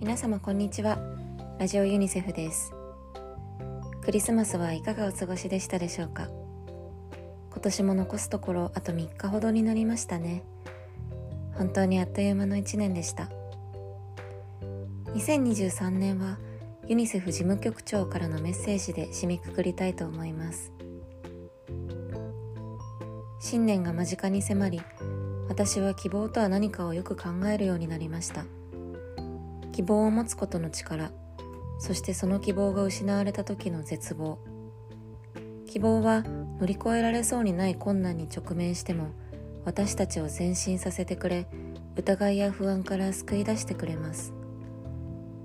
皆様こんにちは。ラジオユニセフです。クリスマスはいかがお過ごしでしたでしょうか？今年も残すところあと3日ほどになりましたね。本当にあっという間の1年でした。2023年はユニセフ事務局長からのメッセージで締めくくりたいと思います。新年が間近に迫り私は希望とは何かをよく考えるようになりました。希望を持つことの力そしてその希望が失われた時の絶望。希望は乗り越えられそうにない困難に直面しても私たちを前進させてくれ疑いや不安から救い出してくれます。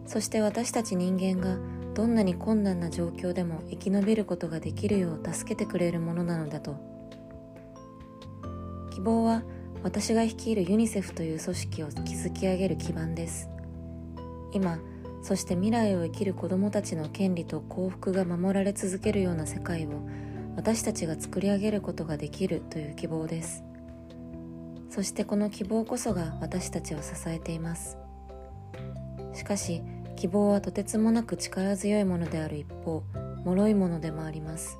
そして私たち人間がどんなに困難な状況でも生き延びることができるよう助けてくれるものなのだと。希望は私が率いるユニセフという組織を築き上げる基盤です。今そして未来を生きる子どもたちの権利と幸福が守られ続けるような世界を私たちが作り上げることができるという希望です。そしてこの希望こそが私たちを支えています。しかし希望はとてつもなく力強いものである一方脆いものでもあります。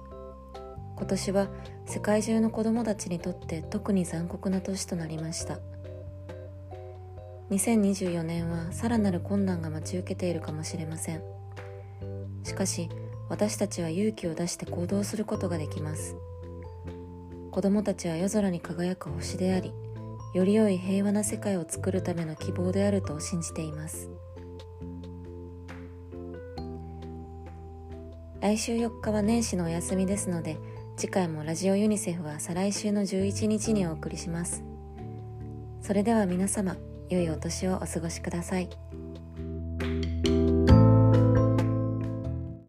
今年は世界中の子どもたちにとって特に残酷な年となりました。2024年はさらなる困難が待ち受けているかもしれません。しかし私たちは勇気を出して行動することができます。子どもたちは夜空に輝く星でありより良い平和な世界を作るための希望であると信じています。来週4日は年始のお休みですので次回もラジオユニセフは再来週の11日にお送りします。それでは皆様良いお年をお過ごしください。